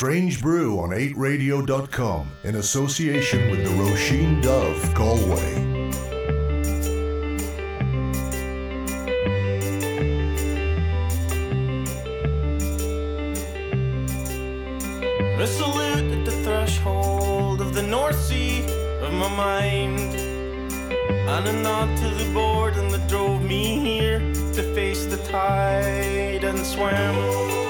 Strange Brew on 8radio.com in association with the Roisin Dubh Galway. A salute at the threshold of the North Sea of my mind. And a nod to the boredom that drove me here to face the tide and swim.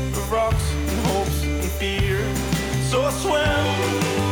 rocks and hopes and fear. So I swim.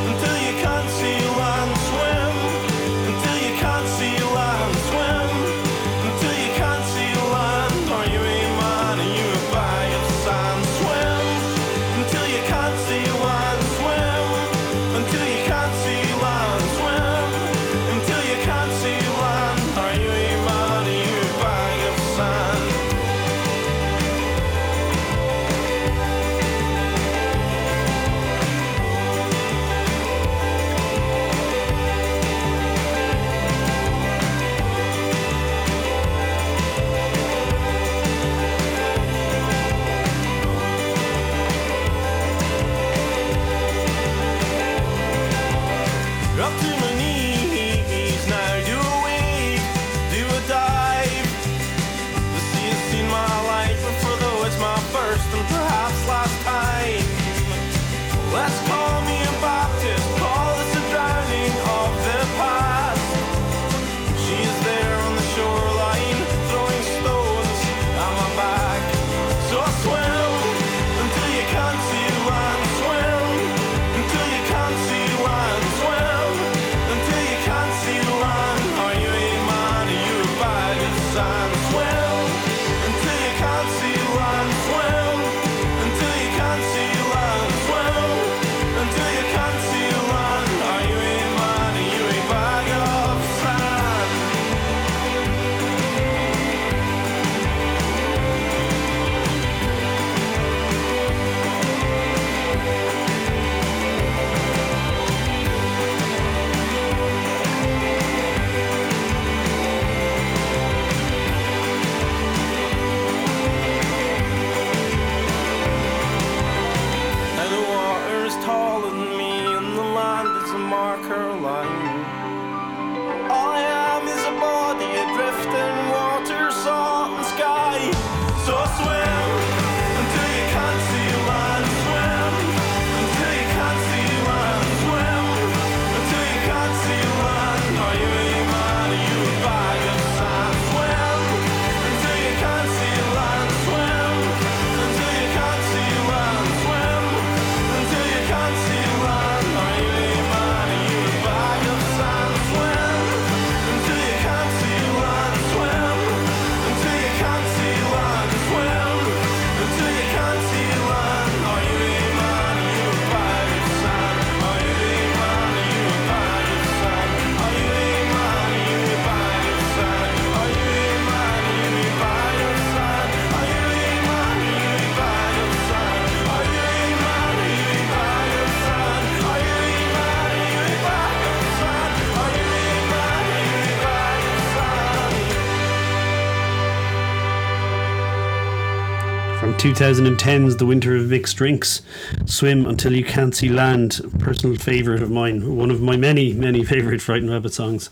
2010's The Winter of Mixed Drinks, Swim Until You Can't See Land, personal favourite of mine, one of my many, many favourite Frightened Rabbit songs.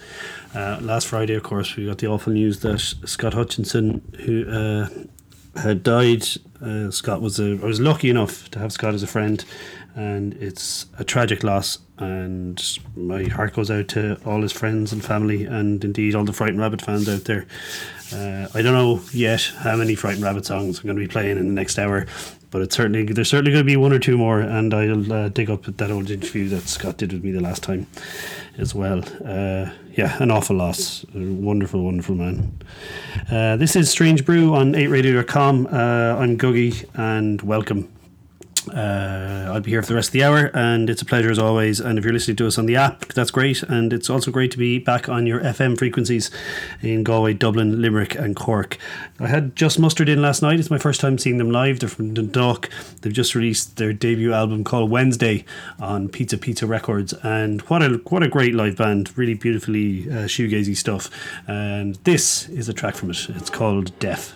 Uh, last Friday, of course, we got the awful news that Scott Hutchison, who uh, had died, uh, Scott was a, I was lucky enough to have Scott as a friend, and it's a tragic loss. And my heart goes out to all his friends and family, and indeed all the Frightened Rabbit fans out there. Uh, I don't know yet how many Frightened Rabbit songs I'm going to be playing in the next hour, but it's certainly there's certainly going to be one or two more, and I'll uh, dig up that old interview that Scott did with me the last time, as well. Uh, yeah, an awful loss. A wonderful, wonderful man. Uh, this is Strange Brew on 8radio.com. Uh, I'm Googie, and welcome. Uh, I'll be here for the rest of the hour, and it's a pleasure as always. And if you're listening to us on the app, that's great. And it's also great to be back on your FM frequencies in Galway, Dublin, Limerick, and Cork. I had Just Mustard in last night. It's my first time seeing them live. They're from Dundalk. They've just released their debut album called Wednesday on Pizza Pizza Records, and what a what a great live band! Really beautifully uh, shoegazy stuff. And this is a track from it. It's called Death.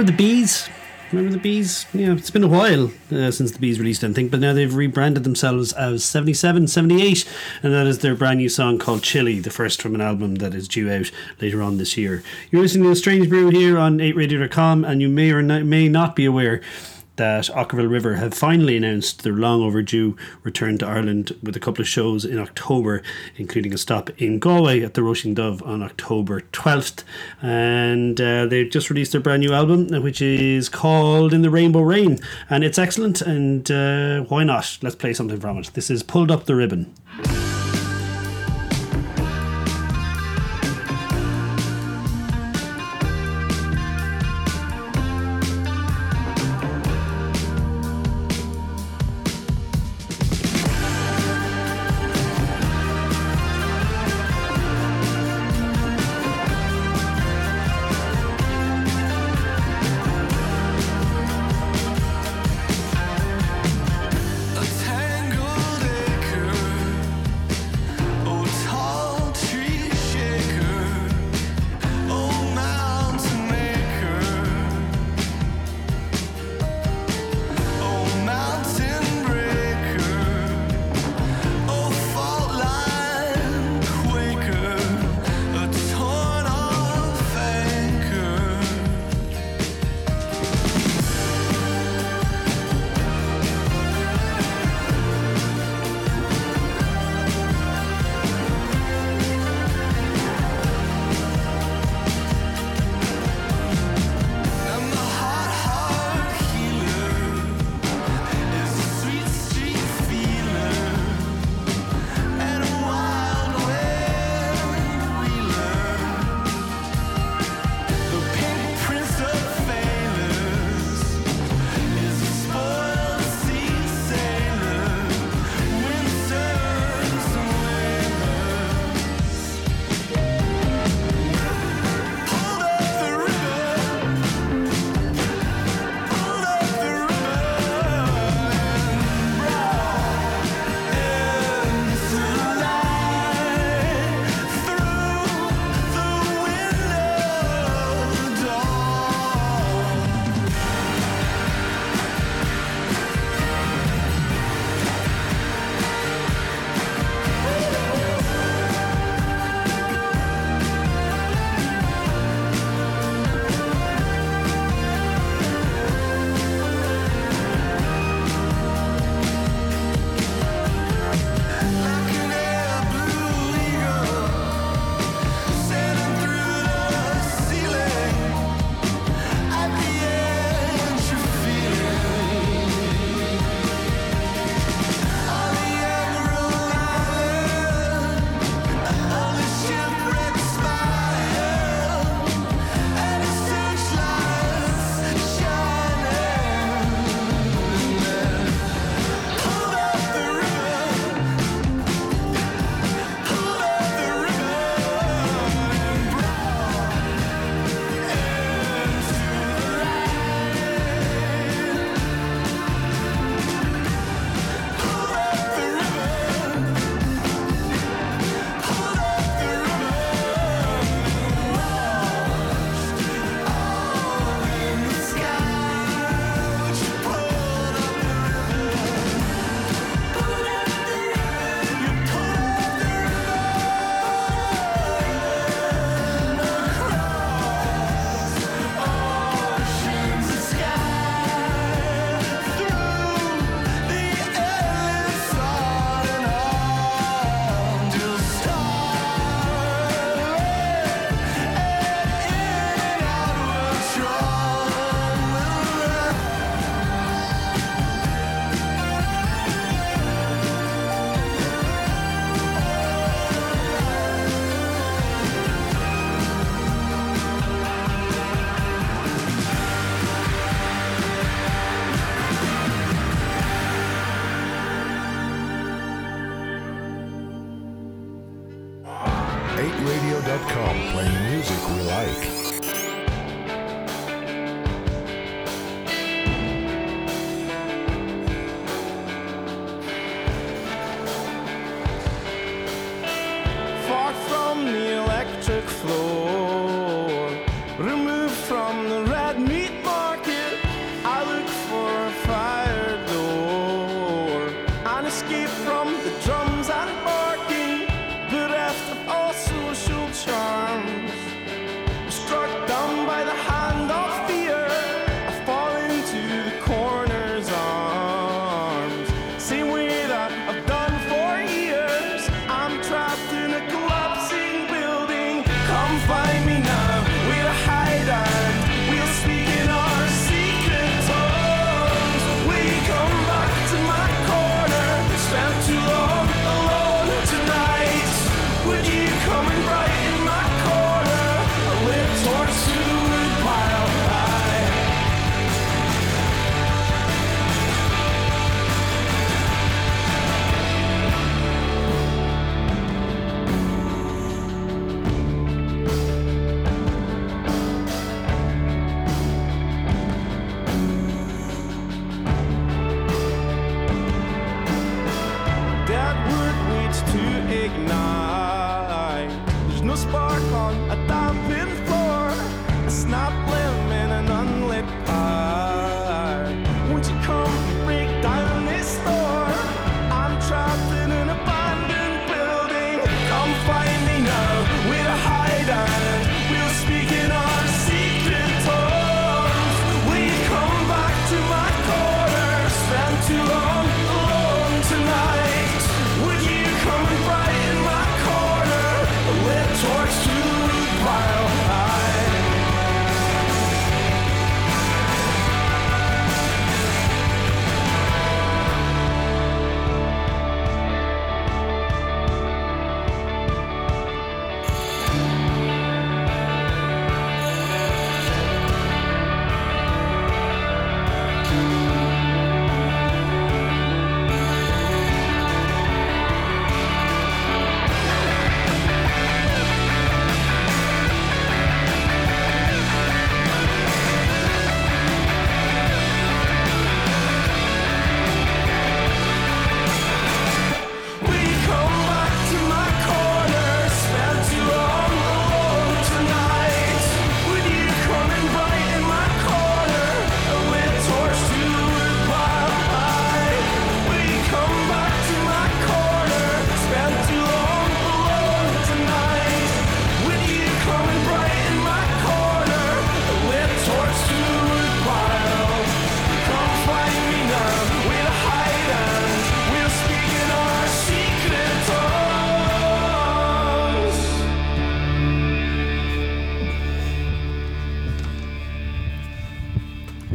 Remember the bees? Remember the bees? Yeah, it's been a while uh, since the bees released anything, but now they've rebranded themselves as 77, 78, and that is their brand new song called Chili, the first from an album that is due out later on this year. You're listening to Strange Brew here on 8radio.com, and you may or not, may not be aware that Okkervil River have finally announced their long overdue return to Ireland with a couple of shows in October, including a stop in Galway at the Roisin Dubh on October 12th. And uh, they've just released their brand new album, which is called In the Rainbow Rain, and it's excellent. And uh, why not? Let's play something from it. This is Pulled Up the Ribbon.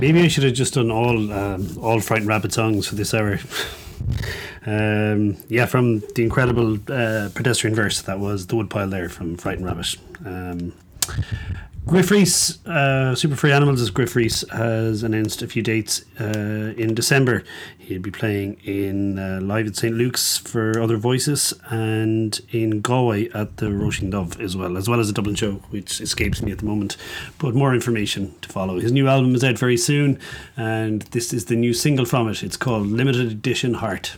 Maybe I should have just done all um, all frightened rabbit songs for this hour. um, yeah, from the incredible uh, pedestrian verse that was the woodpile there from Frightened Rabbit. Um, Gruff uh, Super Furry Animals, as Gruff has announced a few dates uh, in December. He'll be playing in uh, live at St Luke's for Other Voices and in Galway at the Roisin Dubh as well, as well as the Dublin show, which escapes me at the moment. But more information to follow. His new album is out very soon, and this is the new single from it. It's called Limited Edition Heart.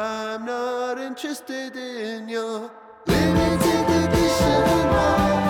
I'm not interested in your limited edition. Life.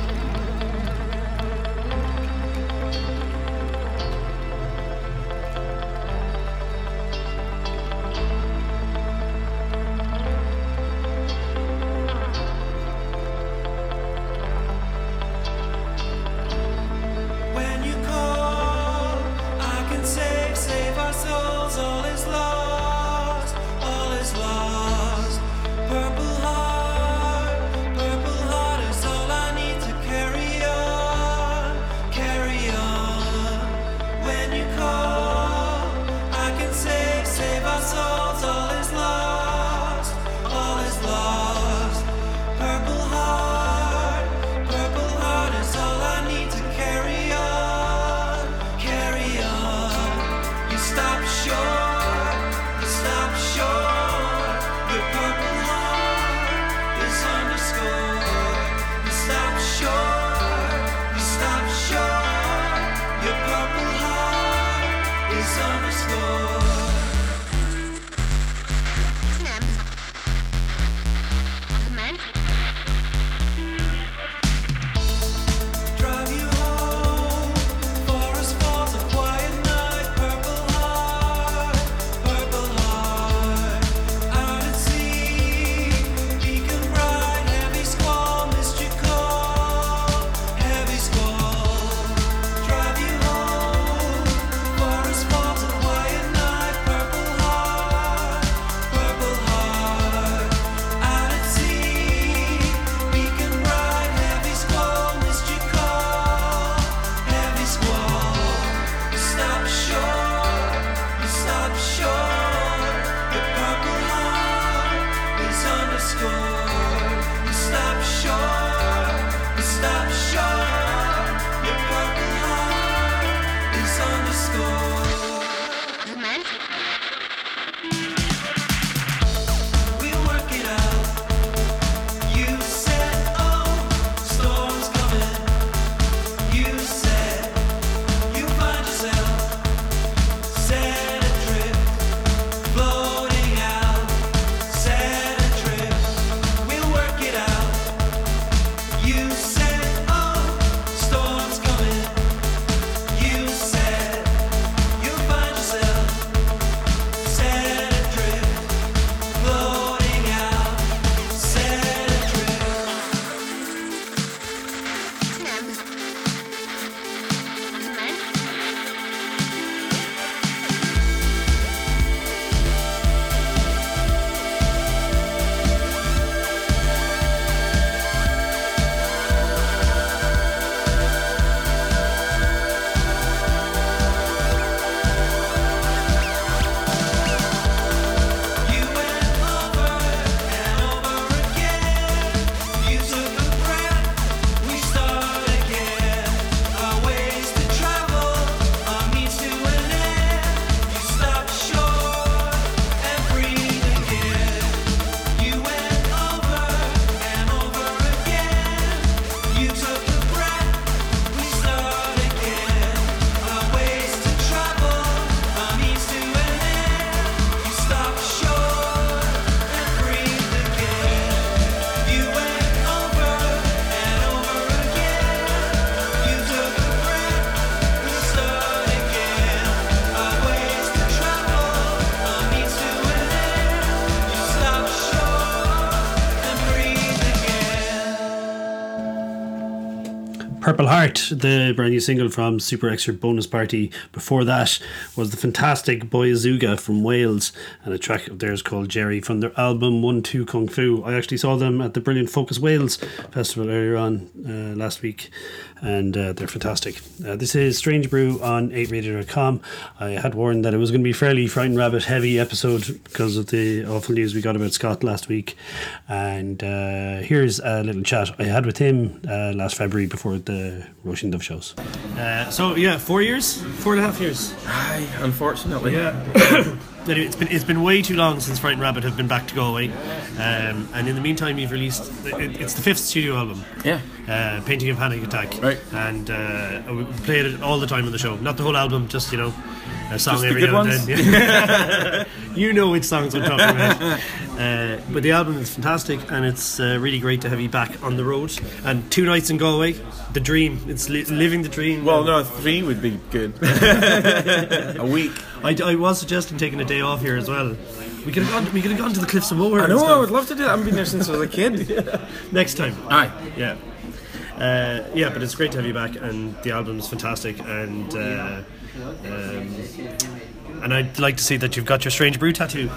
Purple Heart, the brand new single from Super Extra Bonus Party. Before that was the fantastic Boy Azooga from Wales, and a track of theirs called Jerry from their album One Two Kung Fu. I actually saw them at the brilliant Focus Wales festival earlier on uh, last week, and uh, they're fantastic. Uh, this is Strange Brew on 8radio.com. I had warned that it was going to be fairly Frightened Rabbit heavy episode because of the awful news we got about Scott last week, and uh, here's a little chat I had with him uh, last February before the Roisin Dubh shows. Uh, so yeah, four years, four and a half years. Aye, unfortunately. Yeah. anyway, it's been it's been way too long since Frightened Rabbit have been back to Galway, um, and in the meantime, you've released it, it's the fifth studio album. Yeah. Uh, Painting a Panic Attack. Right. And uh, we played it all the time on the show. Not the whole album, just you know, a song every good now and then. you know which songs I'm talking about. Uh, but the album is fantastic, and it's uh, really great to have you back on the road. And two nights in Galway, the dream. It's li- living the dream. Well, no, three would be good. a week. I, I was suggesting taking a day off here as well. We could have gone. We could have gone to the Cliffs of Moher. I know. I would love to do that. I haven't been there since I was a kid. Next time. Aye. Yeah. Uh, yeah, but it's great to have you back, and the album's fantastic, and uh, um, and I'd like to see that you've got your Strange Brew tattoo.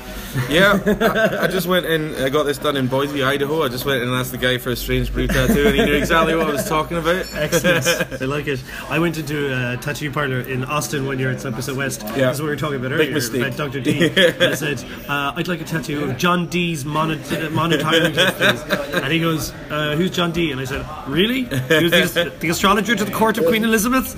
Yeah, I, I just went in. I got this done in Boise, Idaho. I just went in and asked the guy for a strange brew tattoo, and he knew exactly what I was talking about. Excellent. I like it. I went into a tattoo parlor in Austin one year at Sunset West. Yeah. This is what we were talking about earlier Big mistake. about Dr. Dee. And I said, uh, I'd like a tattoo of John Dee's mono- monitoring. And he goes, uh, Who's John Dee? And I said, Really? He was the, the astrologer to the court of Queen Elizabeth?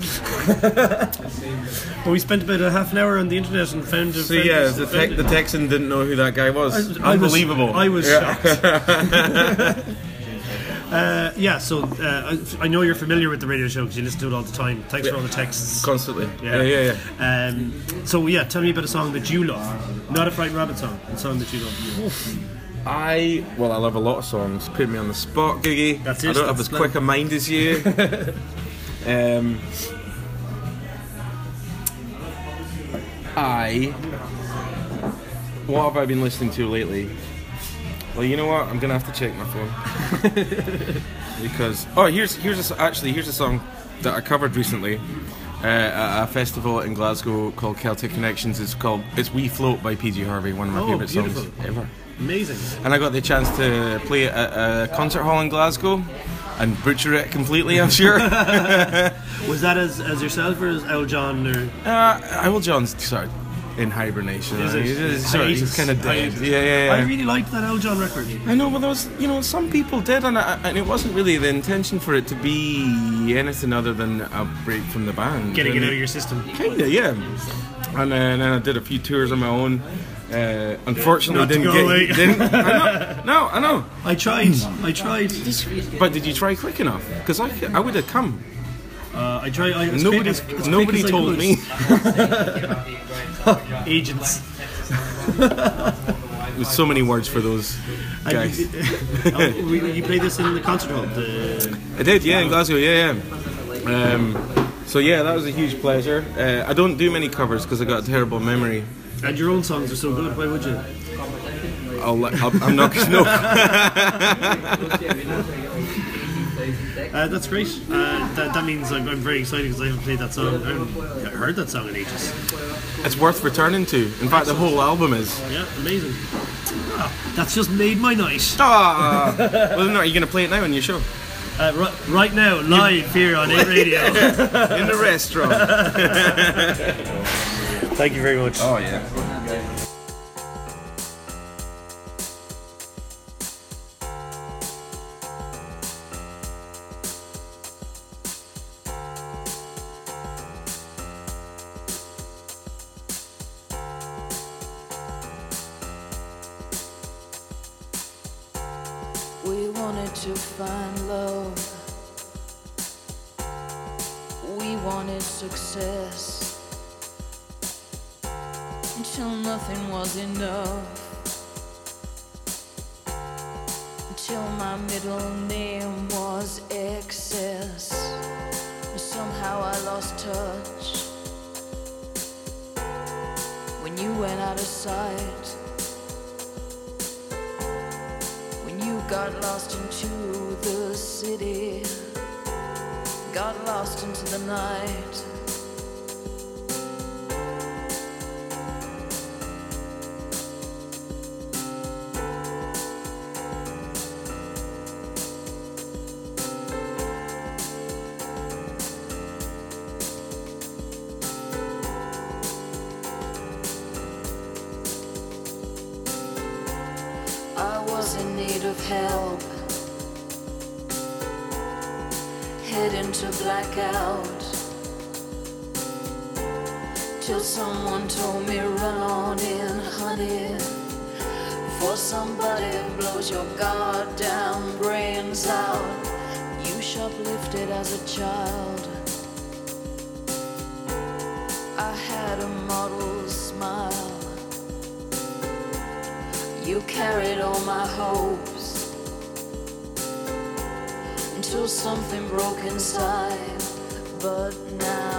but we spent about a half an hour on the internet and found. So yeah, the, tech the Texan didn't know who that guy was. I was- Unbelievable. I was Yeah. shocked. uh, yeah, so uh, I I know you're familiar with the radio show because you listen to it all the time. Thanks for all the texts. Constantly. Yeah, yeah, yeah. Um, so yeah, tell me about a song that you love, not a Frightened Rabbit song, a song that you love. I well, I love a lot of songs. Put me on the spot, Giggy. That's I don't have as quick a mind as you. um, I. What have I been listening to lately? Well, you know what? I'm gonna have to check my phone because oh, here's here's a, actually here's a song that I covered recently uh, at a festival in Glasgow called Celtic Connections. It's called it's We Float by PJ Harvey, one of my Oh, favorite songs ever Amazing. and I got the chance to play it at a concert hall in Glasgow and butcher it completely, I'm sure. uh, Was that as, as yourself or as Owl John or? Owl John's sort of in hibernation. Is uh, it? he's, sort of- he's kind of dead. Hiatus. Yeah, yeah, I really liked that Owl John record. I know, but there was, you know, some people did, and, I, and it wasn't really the intention for it to be anything other than a break from the band. Getting it And out of your system. Kinda, yeah. And then, then I did a few tours on my own. Uh, unfortunately, Not didn't go get. Didn't, I know, no, I know. I tried. I tried. But did you try quick enough? Because I, I would have come. Uh, I tried. I, as Nobody, quick as- as nobody as told me. Agents. With so many words for those guys. you, oh, you played this in the concert hall. The, I did, yeah, in Glasgow, yeah, yeah. Um, so yeah, that was a huge pleasure. Uh, I don't do many covers because I got a terrible memory. and your own songs are so good. Why would you? I'll, let- I'll, I'm not. No, Uh, that's great. Uh, that, that means I'm, I'm very excited because I haven't played that song. I haven't heard that song in ages. it's worth returning to. In fact, the whole album is. Yeah, amazing. Ah, that's just made my night. Ah, well, no, are you going to play it now on your show? Uh, right, right now, live here on 8Radio. In the restaurant. Thank you very much. Oh yeah. Before somebody blows your goddamn brains out. You shoplifted as a child. I had a model smile. You carried all my hopes until something broke inside. But now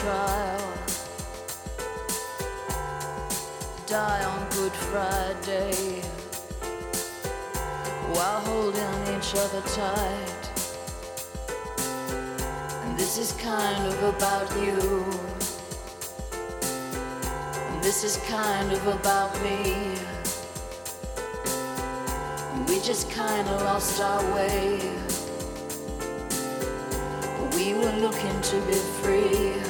trial? Die on Good Friday while holding each other tight? And this is kind of about you. And this is kind of about me. We just kinda lost our way. We were looking to be free,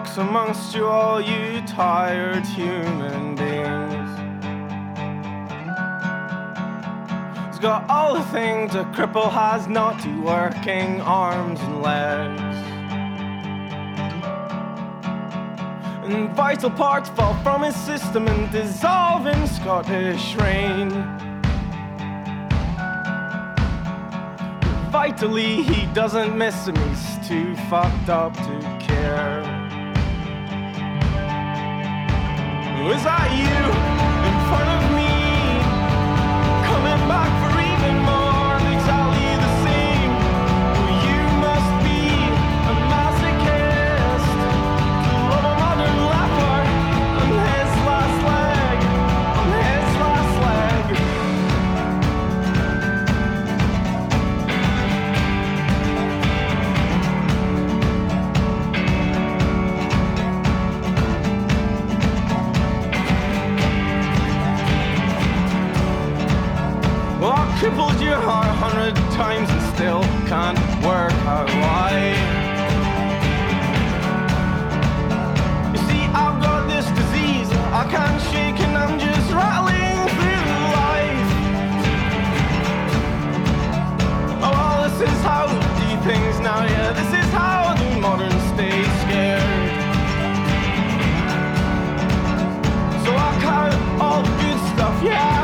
walks amongst you, all you tired human beings. He's got all the things a cripple has not two working arms and legs. And vital parts fall from his system and dissolve in Scottish rain. Vitally, he doesn't miss him, he's too fucked up to care. Was that you times and still can't work out why. You see, I've got this disease I can't shake and I'm just rattling through life. Oh, well, this is how we do things now, yeah. This is how the modern stay scared. So I cut all the good stuff, yeah,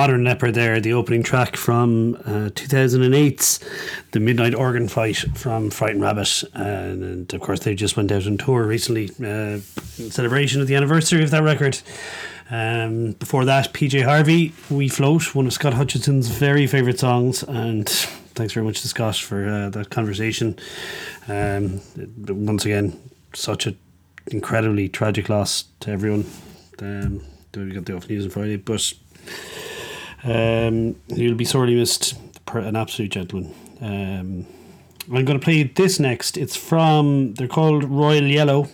Modern Leper there, the opening track from uh, 2008's The Midnight Organ Fight from Frightened Rabbit. And, and of course, they just went out on tour recently uh, in celebration of the anniversary of that record. Um, before that, PJ Harvey, We Float, one of Scott Hutchison's very favourite songs. And thanks very much to Scott for uh, that conversation. Um, once again, such an incredibly tragic loss to everyone. Um, we got the off news on Friday, but um, he'll be sorely missed. An absolute gentleman. Um, I'm going to play this next. It's from they're called Royal Yellow.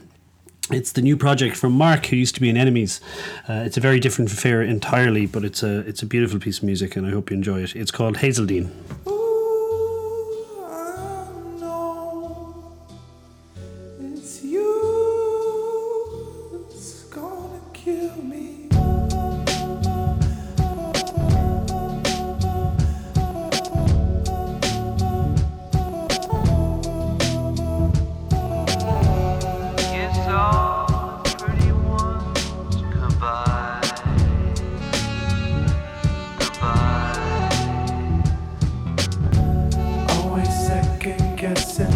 It's the new project from Mark, who used to be in Enemies. Uh, it's a very different affair entirely, but it's a it's a beautiful piece of music, and I hope you enjoy it. It's called Hazeldean. Second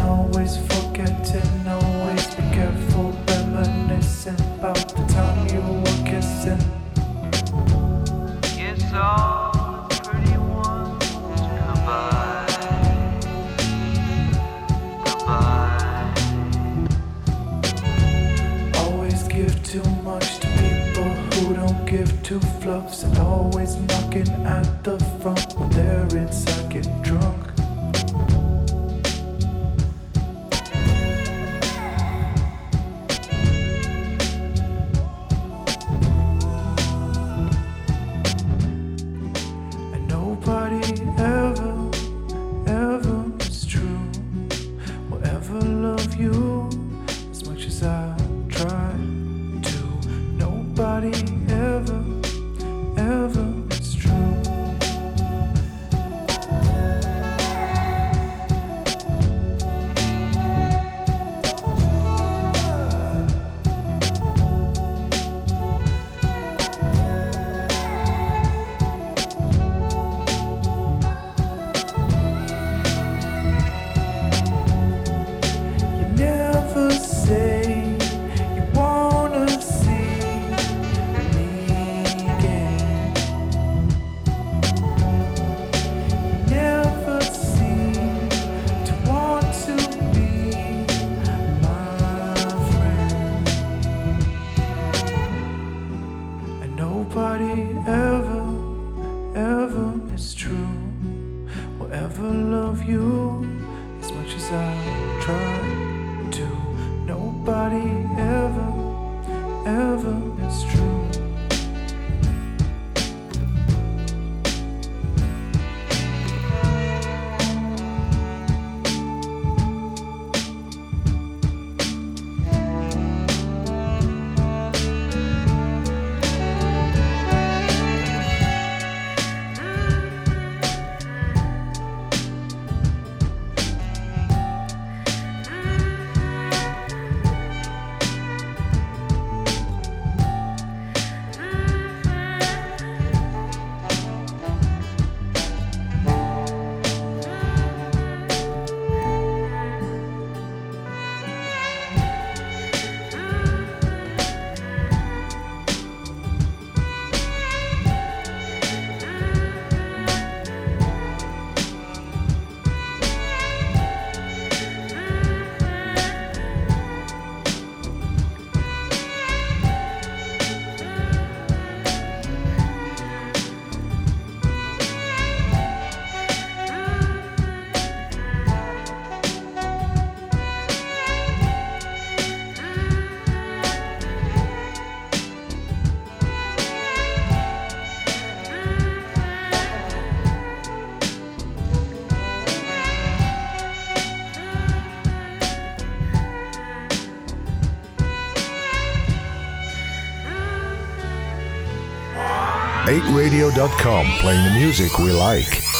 Radio.com, playing the music we like.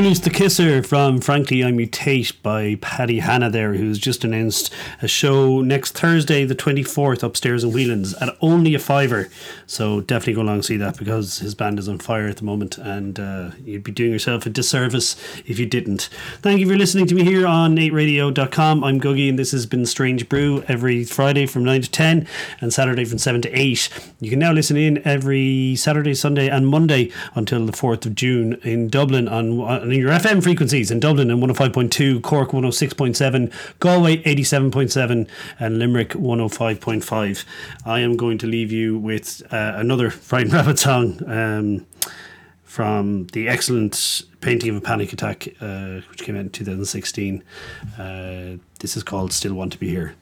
Toulouse the Kisser from Frankly I Mutate by Paddy Hanna there, who's just announced a show next Thursday, the 24th, upstairs in Whelan's at only a fiver. So definitely go along and see that because his band is on fire at the moment and uh, you'd be doing yourself a disservice if you didn't. Thank you for listening to me here on 8radio.com. I'm Googie and this has been Strange Brew every Friday from 9 to 10 and Saturday from 7 to 8. You can now listen in every Saturday, Sunday, and Monday until the 4th of June in Dublin on, on your FM frequencies in Dublin and 105.2, Cork 106.7, Galway 87.7, and Limerick 105.5. I am going to leave you with uh, another Frightened Rabbit song. Um, from the excellent painting of a panic attack, uh, which came out in 2016. Uh, this is called Still Want to Be Here.